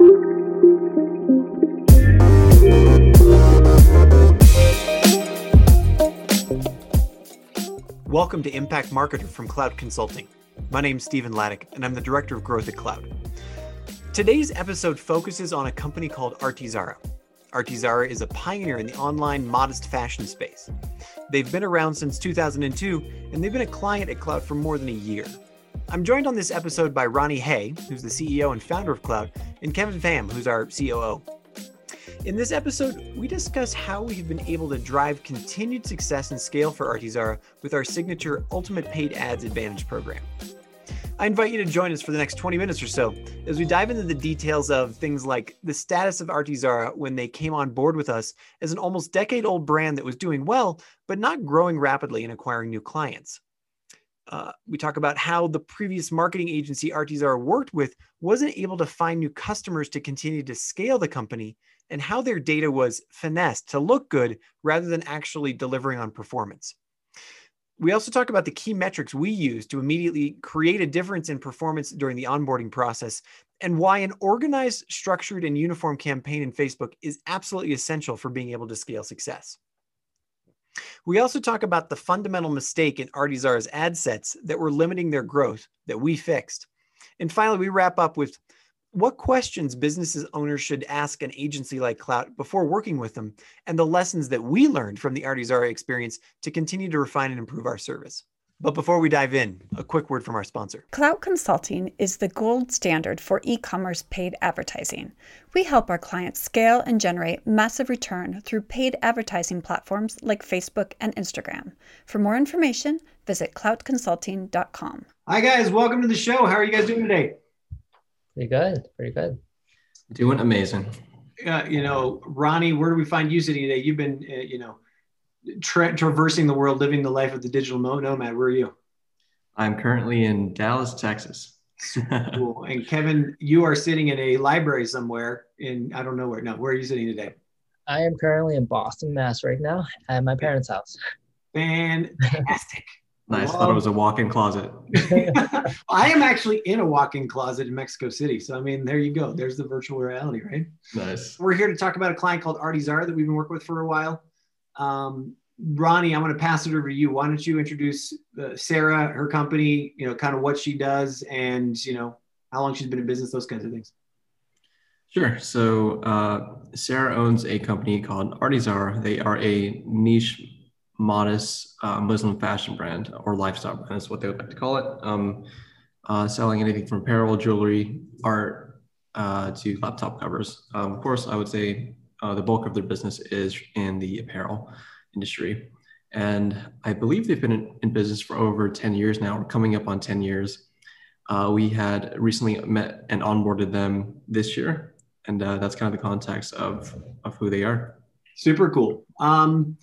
Welcome to Impact Marketer from Klout Consulting. My name is Stephen Laddick, and I'm the Director of Growth at Klout. Today's episode focuses on a company called Artizara. Artizara is a pioneer in the online modest fashion space. They've been around since 2002, and they've been a client at Klout for more than a year. I'm joined on this episode by Ronnie Hay, who's the CEO and founder of Klout, and Kevin Pham, who's our COO. In this episode, we discuss how we have been able to drive continued success and scale for Artizara with our signature Ultimate Paid Ads Advantage program. I invite you to join us for the next 20 minutes or so as we dive into the details of things like the status of Artizara when they came on board with us as an almost decade old brand that was doing well, but not growing rapidly and acquiring new clients. Uh, we talk about how the previous marketing agency Artizara worked with wasn't able to find new customers to continue to scale the company and how their data was finessed to look good rather than actually delivering on performance. We also talk about the key metrics we use to immediately create a difference in performance during the onboarding process and why an organized, structured, and uniform campaign in Facebook is absolutely essential for being able to scale success. We also talk about the fundamental mistake in Artizara's ad sets that were limiting their growth that we fixed. And finally, we wrap up with what questions businesses owners should ask an agency like Klout before working with them, and the lessons that we learned from the Artizara experience to continue to refine and improve our service. But before we dive in, a quick word from our sponsor. Klout Consulting is the gold standard for e commerce paid advertising. We help our clients scale and generate massive return through paid advertising platforms like Facebook and Instagram. For more information, visit kloutconsulting.com. Hi, guys. Welcome to the show. How are you guys doing today? Pretty good. Pretty good. Doing amazing. Uh, you know, Ronnie, where do we find you sitting today? You've been, uh, you know, tra- traversing the world, living the life of the digital nomad. Where are you? I'm currently in Dallas, Texas. cool. And Kevin, you are sitting in a library somewhere in I don't know where. No, where are you sitting today? I am currently in Boston, Mass, right now at my parents' house. Fantastic. Nice. I thought it was a walk-in closet. I am actually in a walk-in closet in Mexico City. So I mean, there you go. There's the virtual reality, right? Nice. We're here to talk about a client called Artizara that we've been working with for a while. Um, Ronnie, I'm going to pass it over to you. Why don't you introduce uh, Sarah, her company, you know, kind of what she does, and you know how long she's been in business, those kinds of things. Sure. So uh, Sarah owns a company called Artizara. They are a niche modest uh, Muslim fashion brand or lifestyle brand is what they would like to call it. Um, uh, selling anything from apparel, jewelry, art uh, to laptop covers. Um, of course, I would say uh, the bulk of their business is in the apparel industry. And I believe they've been in, in business for over 10 years now, or coming up on 10 years. Uh, we had recently met and onboarded them this year. And uh, that's kind of the context of, of who they are. Super cool. Um,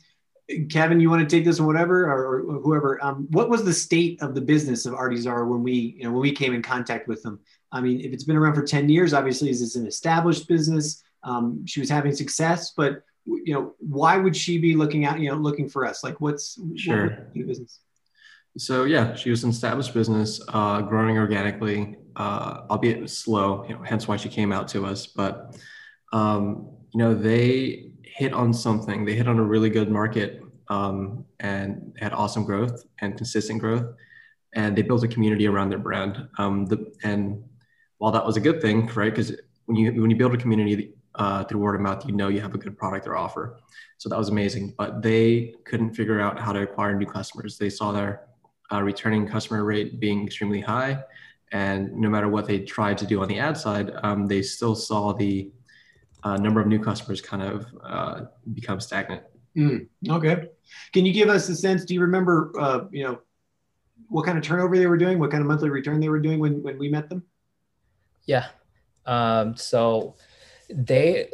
Kevin, you want to take this or whatever, or, or whoever? Um, what was the state of the business of Artizara when we, you know, when we came in contact with them? I mean, if it's been around for ten years, obviously, is this an established business? Um, she was having success, but you know, why would she be looking at, you know, looking for us? Like, what's sure what business? So yeah, she was an established business, uh, growing organically, uh, albeit slow. You know, hence why she came out to us. But um, you know, they hit on something. They hit on a really good market um, and had awesome growth and consistent growth. And they built a community around their brand. Um, the, and while that was a good thing, right? Because when you when you build a community uh, through word of mouth, you know you have a good product or offer. So that was amazing. But they couldn't figure out how to acquire new customers. They saw their uh, returning customer rate being extremely high, and no matter what they tried to do on the ad side, um, they still saw the uh, number of new customers kind of uh, become stagnant. Mm, okay. Can you give us a sense? Do you remember, uh, you know, what kind of turnover they were doing, what kind of monthly return they were doing when, when we met them? Yeah. Um, so they,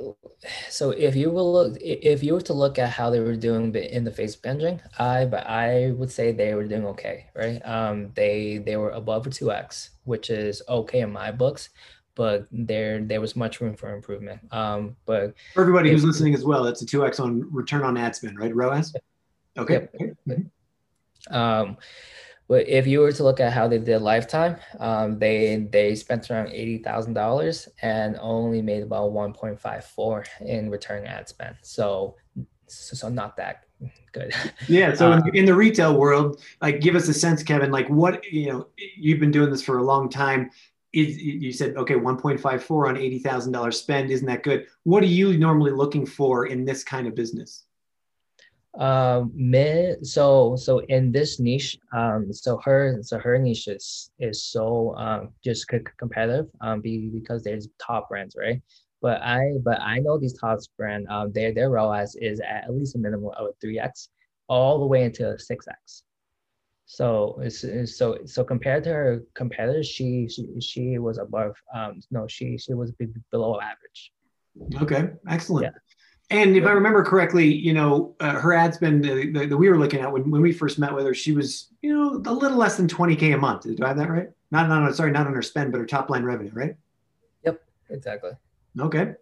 so if you will look, if you were to look at how they were doing in the Facebook engine, I, but I would say they were doing okay, right? Um, they, they were above a 2x, which is okay in my books but there there was much room for improvement. Um, but for everybody who's listening as well, it's a two x on return on ad spend, right? ROAS. Okay. Yep. Um, but if you were to look at how they did lifetime, um, they they spent around eighty thousand dollars and only made about one point five four in return ad spend. So, so, so not that good. Yeah. So in, in, the retail world, like, give us a sense, Kevin. Like, what you know, you've been doing this for a long time. Is you said okay, one point five four on eighty thousand dollars spend? Isn't that good? What are you normally looking for in this kind of business? Um men so so in this niche um so her so her niche is is so um just c- competitive um be, because there's top brands right? But i but i know these top brand um their their ROAS is at, at least a minimum of a 3x all the way into 6x so it's, it's, so so compared to her competitors she she, she was above um no she she was below average. Okay excellent. Yeah. And if I remember correctly, you know, uh, her ad spend that we were looking at when, when we first met with her, she was, you know, a little less than 20K a month. Do I have that right? Not, not, sorry, not on her spend, but her top line revenue, right? Yep, exactly. Okay.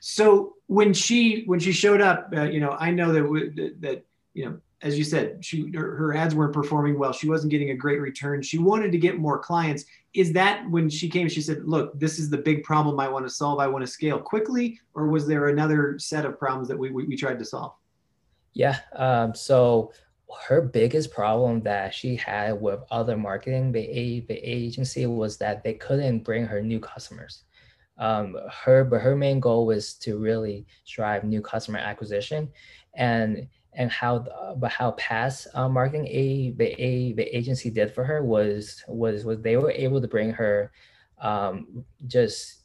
So when she, when she showed up, uh, you know, I know that, that, that, you know, as you said, she her, her ads weren't performing well. She wasn't getting a great return. She wanted to get more clients. Is that when she came? She said, "Look, this is the big problem I want to solve. I want to scale quickly." Or was there another set of problems that we we, we tried to solve? Yeah. Um, so her biggest problem that she had with other marketing the, the agency was that they couldn't bring her new customers. Um, her but her main goal was to really drive new customer acquisition, and and how the, but how past uh, marketing a the a the agency did for her was was was they were able to bring her um, just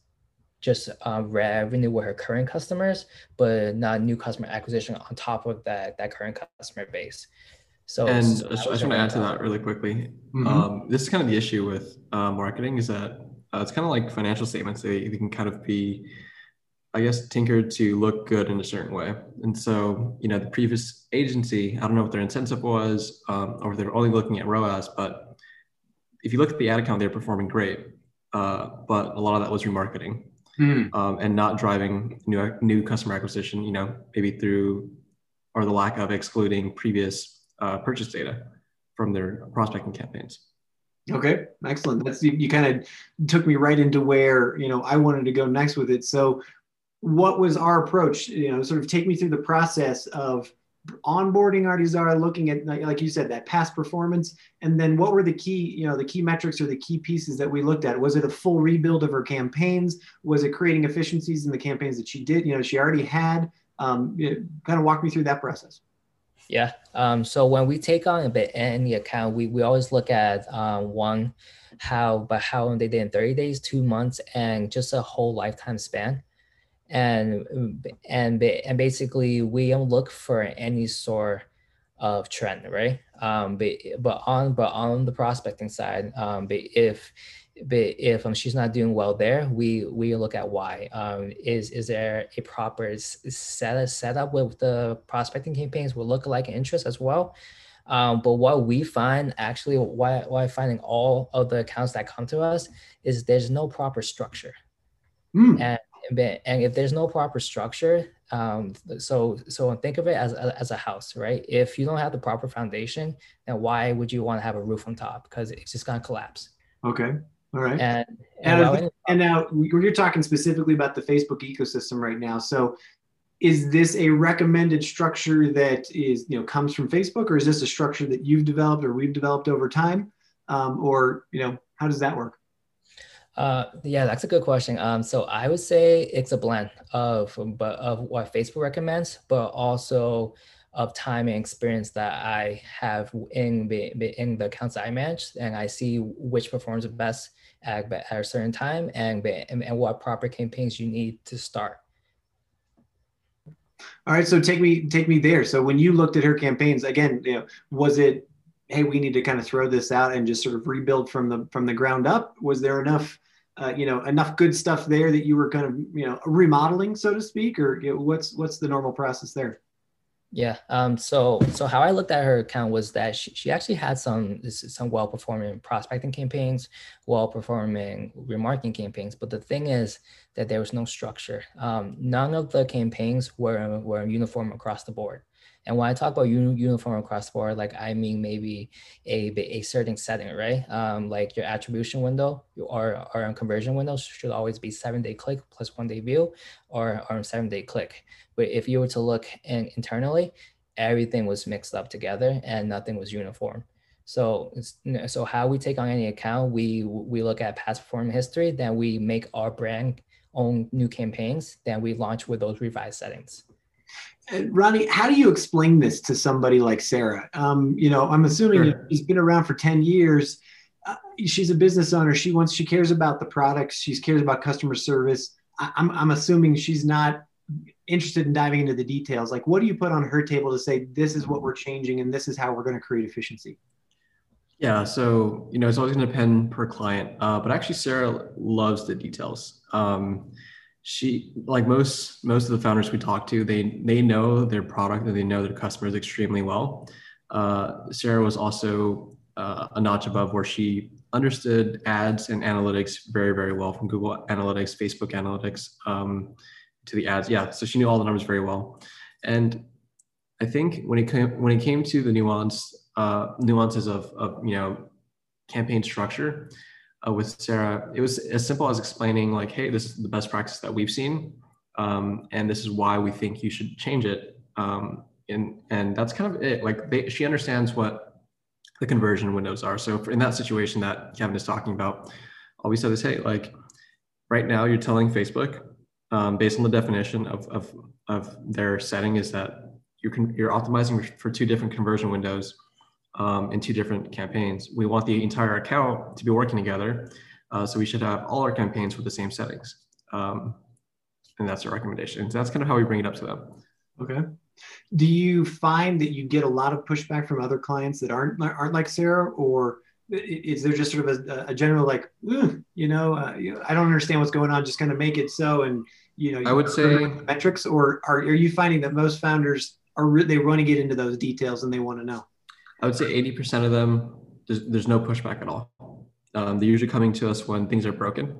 just uh, revenue with her current customers, but not new customer acquisition on top of that that current customer base. So, and so I just want to add to that really quickly. Mm-hmm. Um, this is kind of the issue with uh, marketing is that uh, it's kind of like financial statements. They, they can kind of be I guess, tinkered to look good in a certain way. And so, you know, the previous agency, I don't know what their incentive was, um, or they're only looking at ROAS, but if you look at the ad account, they're performing great. Uh, but a lot of that was remarketing mm. um, and not driving new, new customer acquisition, you know, maybe through or the lack of excluding previous uh, purchase data from their prospecting campaigns. Okay, excellent. That's you, you kind of took me right into where you know I wanted to go next with it. So what was our approach? You know, sort of take me through the process of onboarding Artizara, looking at like you said that past performance, and then what were the key you know the key metrics or the key pieces that we looked at? Was it a full rebuild of her campaigns? Was it creating efficiencies in the campaigns that she did? You know, she already had. Um, you know, kind of walk me through that process. Yeah. Um, so when we take on a bit any account, we, we always look at um, one, how but how long they did in 30 days, two months, and just a whole lifetime span and and and basically we don't look for any sort of trend right? Um but but on but on the prospecting side um but if but if um, she's not doing well there we we look at why. Um is is there a proper set setup with the prospecting campaigns? With lookalike interest as well. Um, but what we find actually why why finding all of the accounts that come to us is there's no proper structure. Mm. and and if there's no proper structure um, so so think of it as, as a house right? If you don't have the proper foundation then why would you want to have a roof on top? Because it's just going to collapse. Okay all right. And and, and, and now you're talking specifically about the facebook ecosystem right now. So is this a recommended structure that is you know comes from facebook or is this a structure that you've developed or we've developed over time? Um, or you know how does that work uh, yeah, that's a good question. Um, so I would say it's a blend of but of what Facebook recommends, but also of time and experience that I have in the in the accounts I manage, and I see which performs best at, at a certain time, and, and and what proper campaigns you need to start. All right, so take me take me there. So when you looked at her campaigns again, you know, was it hey we need to kind of throw this out and just sort of rebuild from the from the ground up? Was there enough uh, you know enough good stuff there that you were kind of you know remodeling so to speak or you know, what's what's the normal process there? Yeah um so so how i looked at her account was that she, she actually had some some well performing prospecting campaigns well performing remarketing campaigns but the thing is that there was no structure. Um none of the campaigns were were uniform across the board And when I talk about uniform across the board, like I mean maybe a, a certain setting, right? Um, like your attribution window or, or conversion window should always be seven day click plus one day view or, or seven day click. But if you were to look in, internally, everything was mixed up together and nothing was uniform. So, so how we take on any account, we we look at past performance history, then we make our brand own new campaigns, then we launch with those revised settings. Ronnie, how do you explain this to somebody like Sarah? Um, you know, I'm assuming sure. she's been around for 10 years. Uh, she's a business owner. She wants, she cares about the products. She cares about customer service. I, I'm, I'm assuming she's not interested in diving into the details. Like, what do you put on her table to say, this is what we're changing and this is how we're going to create efficiency? Yeah, so you know it's always going to depend per client, uh, but actually Sarah loves the details. Um, she like most most of the founders we talk to they they know their product and they know their customers extremely well. Uh, sarah was also uh, a notch above where she understood ads and analytics very very well from google analytics facebook analytics um, to the ads. Yeah so she knew all the numbers very well. And i think when it came when it came to the nuance uh, nuances of, of you know campaign structure uh, with Sarah, it was as simple as explaining like, hey, this is the best practice that we've seen, um, and this is why we think you should change it. Um, and and that's kind of it. Like they, she understands what the conversion windows are. So in that situation that Kevin is talking about, all we said is, hey, like right now you're telling Facebook, um, based on the definition of, of of their setting, is that you can you're optimizing for two different conversion windows um, in two different campaigns. We want the entire account to be working together. Uh, so we should have all our campaigns with the same settings. Um, and that's our recommendation. So that's kind of how we bring it up to them. Okay. Do you find that you get a lot of pushback from other clients that aren't aren't like Sarah, or is there just sort of a, a general like, you know, uh, I don't understand what's going on, just kind of make it so, and you know, you I would say metrics, or are, are you finding that most founders are they want to get into those details and they want to know? I would say 80% of them, there's, there's no pushback at all. Um, they're usually coming to us when things are broken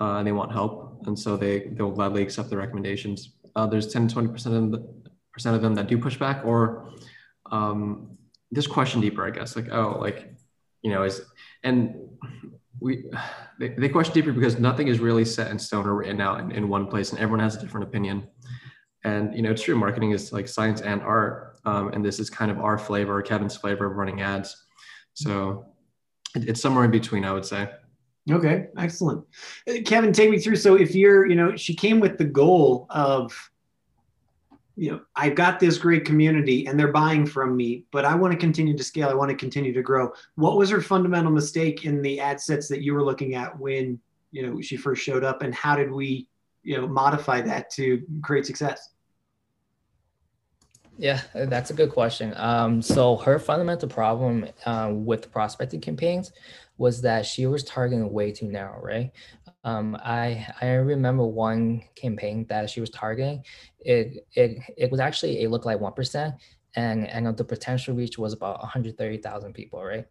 uh, and they want help. And so they, they'll gladly accept the recommendations. Uh, there's 10 to 20% of them, percent of them that do pushback or um, just question deeper, I guess. Like, oh, like, you know, is, and we, they, they question deeper because nothing is really set in stone or written out in, in one place and everyone has a different opinion. And, you know, it's true. Marketing is like science and art um, and this is kind of our flavor, Kevin's flavor of running ads. So it's somewhere in between, I would say. Okay, excellent. Uh, Kevin, take me through. So if you're, you know, she came with the goal of, you know, I've got this great community and they're buying from me, but I want to continue to scale. I want to continue to grow. What was her fundamental mistake in the ad sets that you were looking at when, you know, she first showed up and how did we, you know, modify that to create success? Yeah, that's a good question. Um, so her fundamental problem uh, with prospecting campaigns was that she was targeting way too narrow, right? Um, I I remember one campaign that she was targeting. It it it was actually a lookalike one percent, and and the potential reach was about one hundred thirty thousand people, right?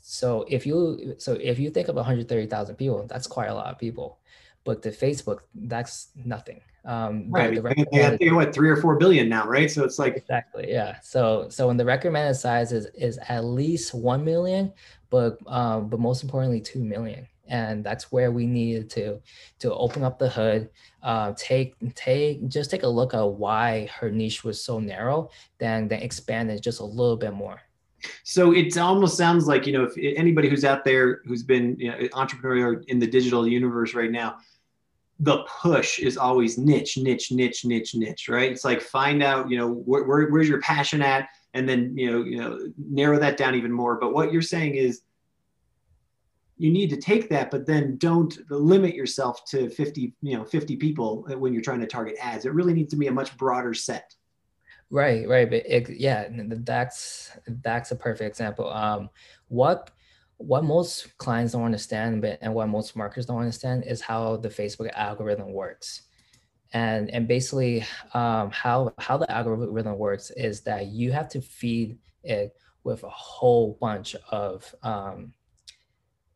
So if you so if you think of one hundred thirty thousand people, that's quite a lot of people but to Facebook, that's nothing. Um, right. The, the they what three or four billion now, right? So it's like exactly, yeah. So so when the recommended size is is at least one million, but um, but most importantly, two million, and that's where we needed to to open up the hood, uh, take take just take a look at why her niche was so narrow, then then expand it just a little bit more. So it almost sounds like you know if anybody who's out there who's been you know, entrepreneurial in the digital universe right now, the push is always niche, niche, niche, niche, niche, right? It's like find out, you know, where, where, where's your passion at, and then you know, you know, narrow that down even more. But what you're saying is, you need to take that, but then don't limit yourself to 50, you know, 50 people when you're trying to target ads. It really needs to be a much broader set. Right, right, but it, yeah, that's that's a perfect example. Um, what what most clients don't understand but, and what most marketers don't understand is how the Facebook algorithm works. And, and basically um, how, how the algorithm works is that you have to feed it with a whole bunch of um,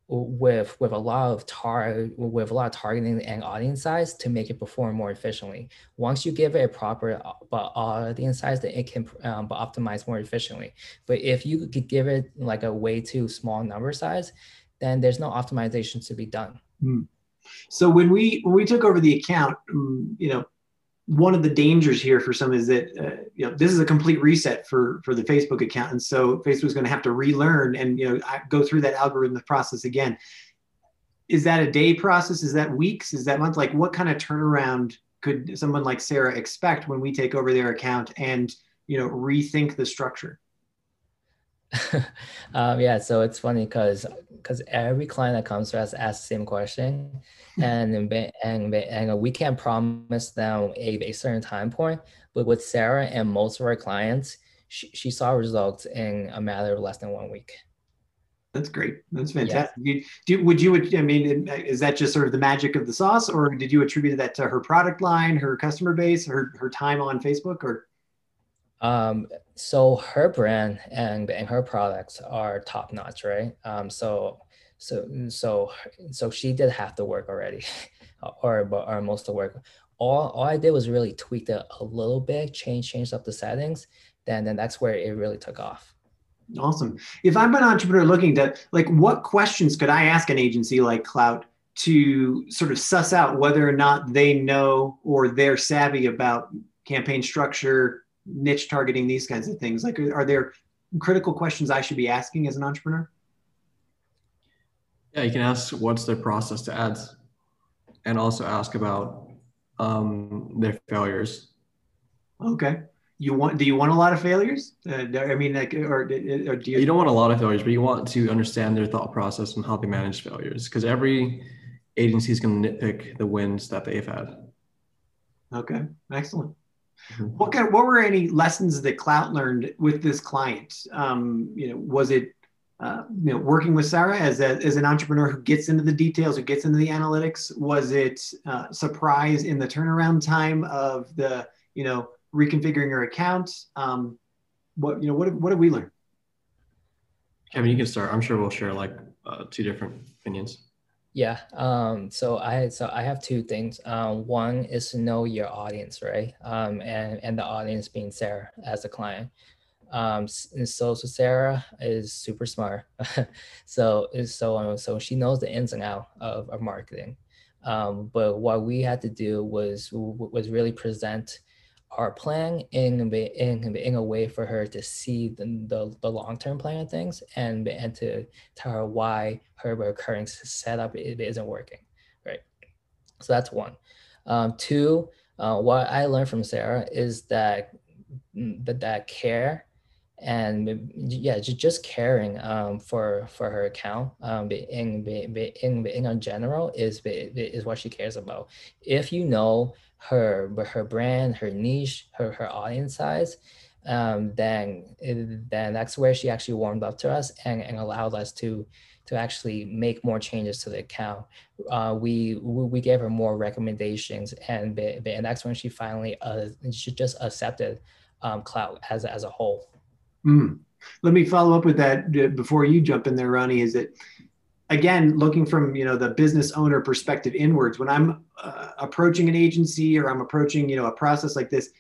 with with a lot of tar with a lot of targeting and audience size to make it perform more efficiently. Once you give it a proper uh, audience size, then it can um, optimize more efficiently. But if you could give it like a way too small number size, then there's no optimization to be done. Hmm. So when we when we took over the account, um, you know, one of the dangers here for some is that uh, you know this is a complete reset for for the Facebook account, and so Facebook's going to have to relearn and you know go through that algorithm process again. Is that a day process? Is that weeks? Is that month? Like, what kind of turnaround could someone like Sarah expect when we take over their account and you know rethink the structure? um, yeah, so it's funny because because every client that comes to us asks the same question, and and and we can't promise them a, a certain time point. But with Sarah and most of our clients, she, she saw results in a matter of less than one week. That's great. That's fantastic. Would you, do, would you? I mean, is that just sort of the magic of the sauce, or did you attribute that to her product line, her customer base, her her time on Facebook, or? Um, so her brand and, and her products are top notch, right? Um, so so so so she did half the work already, or or most of the work. All all I did was really tweak it a little bit, change change up the settings. Then then that's where it really took off. Awesome. If I'm an entrepreneur looking to like, what questions could I ask an agency like Klout to sort of suss out whether or not they know or they're savvy about campaign structure, niche targeting, these kinds of things? Like, are there critical questions I should be asking as an entrepreneur? Yeah, you can ask what's their process to ads, and also ask about um, their failures. Okay. You want? Do you want a lot of failures? Uh, I mean, like, or, or do you? You don't want a lot of failures, but you want to understand their thought process and how they manage failures, because every agency is going to nitpick the wins that they've had. Okay, excellent. Mm-hmm. What kind? What were any lessons that Klout learned with this client? Um, you know, was it uh, you know, working with Sarah as, a, as an entrepreneur who gets into the details, who gets into the analytics? Was it uh, surprise in the turnaround time of the, you know, reconfiguring your account? Um, what, you know, what, what did we learn? Kevin, you can start. I'm sure we'll share like uh, two different opinions. Yeah. Um, so I so I have two things. Um, one is to know your audience, right? Um, and and the audience being Sarah as a client. Um, so, so Sarah is super smart. so so um, so she knows the ins and out of, of marketing. Um, but what we had to do was was really present our plan in in, in a way for her to see the, the, the long-term plan of things and and to tell her why her recurring setup isn't working right? So that's one. Um, two uh, what i learned from sarah is that mm, that, that care and yeah just, just caring um, for for her account um, in, in, in, in general is is what she cares about. If you know her her brand her niche her her audience size um, then then that's where she actually warmed up to us and, and allowed us to to actually make more changes to the account. Uh, we we gave her more recommendations, and and that's when she finally uh, she just accepted um, Klout as as a whole. Mm. Let me follow up with that uh, before you jump in there, Ronnie. Is it again looking from you know the business owner perspective inwards? When I'm uh, approaching an agency or I'm approaching you know a process like this,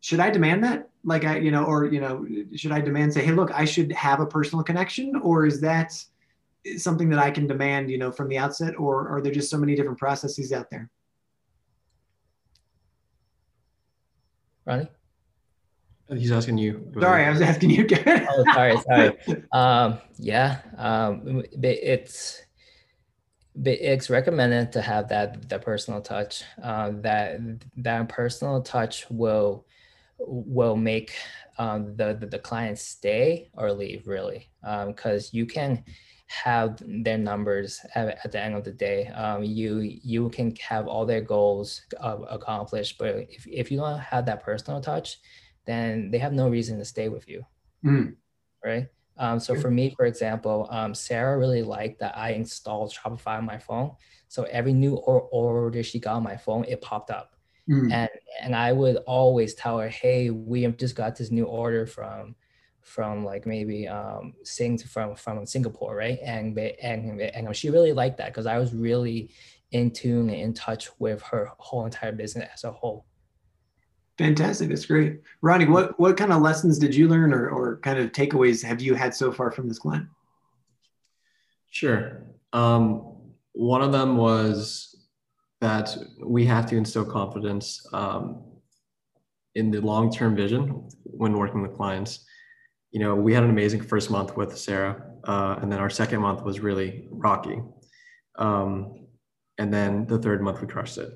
should I demand that? Like I you know, or you know, should I demand say, hey, look, I should have a personal connection, or is that something that I can demand you know from the outset, or are there just so many different processes out there? Ronnie. He's asking you. Sorry, I was asking you. oh, sorry, sorry. Um, yeah, um, it's it's recommended to have that that personal touch. Uh, that that personal touch will will make um, the, the, the client stay or leave really, because um, you can have their numbers at, at, the end of the day. Um, you you can have all their goals uh, accomplished, but if if you don't have that personal touch then they have no reason to stay with you. Mm. Right. Um, so for me, for example, um, Sarah really liked that I installed Shopify on my phone. So every new or- order she got on my phone, it popped up. Mm. And and I would always tell her, hey, we have just got this new order from from like maybe um, Sing from from Singapore, right? And and and she really liked that because I was really in tune and in touch with her whole entire business as a whole. Fantastic. That's great. Ronnie, what, what kind of lessons did you learn or, or kind of takeaways have you had so far from this client? Sure. Um, one of them was that we have to instill confidence um, in the long-term vision when working with clients. You know, we had an amazing first month with Sarah, uh, and then our second month was really rocky. Um, and then the third month we crushed it.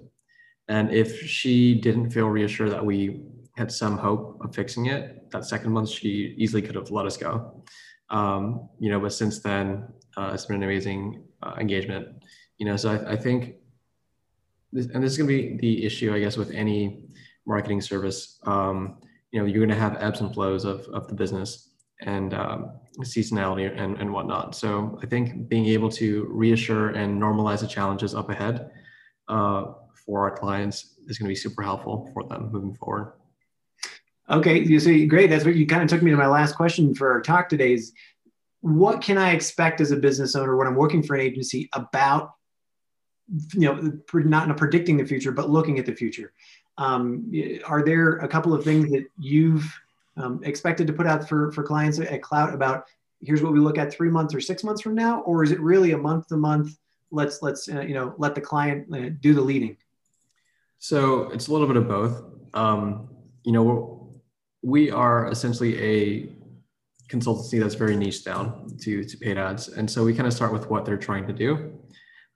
And if she didn't feel reassured that we had some hope of fixing it, that second month she easily could have let us go. Um, you know, but since then uh, it's been an amazing uh, engagement. You know, so I, I think, this, and this is going to be the issue, I guess, with any marketing service. Um, you know, you're going to have ebbs and flows of of the business and um, seasonality and, and whatnot. So I think being able to reassure and normalize the challenges up ahead uh, for our clients is going to be super helpful for them moving forward. Okay, you see, great. That's what you kind of took me to my last question for our talk today. Is what can I expect as a business owner when I'm working for an agency about, you know, not predicting the future, but looking at the future? Um, are there a couple of things that you've um, expected to put out for for clients at Klout about here's what we look at three months or six months from now, or is it really a month to month? Let's let's uh, you know let the client uh, do the leading. So it's a little bit of both. Um, you know, we are essentially a consultancy that's very niche down to to paid ads, and so we kind of start with what they're trying to do,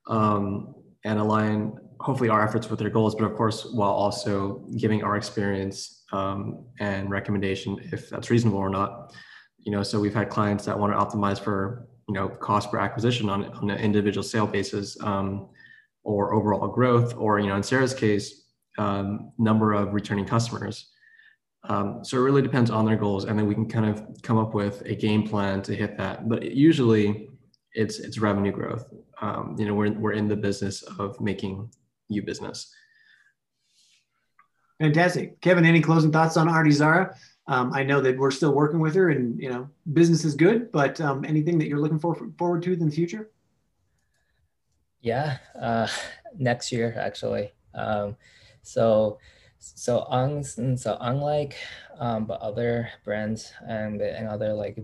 um, and align hopefully our efforts with their goals, but of course while also giving our experience um, and recommendation if that's reasonable or not. You know, so we've had clients that want to optimize for you know cost per acquisition on, on an individual sale basis um, or overall growth, or you know in Sarah's case, um, number of returning customers. Um, so it really depends on their goals, and then we can kind of come up with a game plan to hit that. But usually, it's it's revenue growth. Um, you know, we're we're in the business of making you business. Fantastic, Kevin. Any closing thoughts on Artizara? Um, I know that we're still working with her, and you know, business is good. But um, anything that you're looking for, forward to in the future? Yeah, uh, next year actually. Um, so so on so unlike um, but other brands and and other like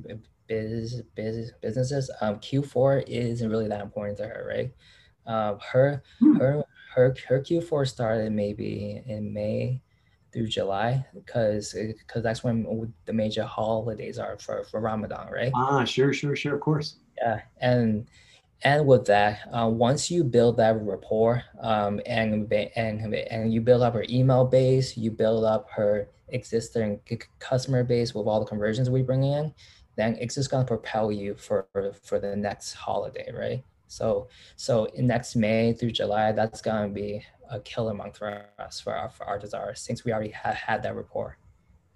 biz, biz businesses, um, Q4 isn't really that important to her, right? Um, her her her her Q4 started maybe in May through July because because that's when the major holidays are for for Ramadan, right? Ah, sure, sure, sure, of course. Yeah, and and with that, uh, once you build that rapport um, and, and and you build up her email base, you build up her existing customer base with all the conversions we bring in, then it's just gonna propel you for for the next holiday, right? So so in next May through July, that's gonna be a killer month for us for our for our desires since we already have had that rapport.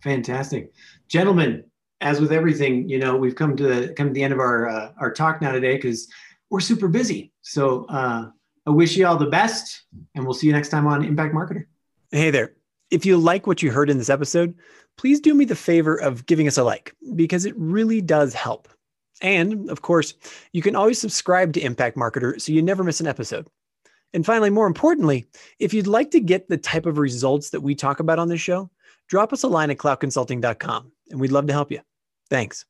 Fantastic, gentlemen. As with everything, you know, we've come to the come to the end of our uh, our talk now today because we're super busy. So uh, I wish you all the best, and we'll see you next time on Impact Marketer. Hey there. If you like what you heard in this episode, please do me the favor of giving us a like because it really does help. And of course, you can always subscribe to Impact Marketer so you never miss an episode. And finally, more importantly, if you'd like to get the type of results that we talk about on this show, drop us a line at kloutconsulting.com and we'd love to help you. Thanks.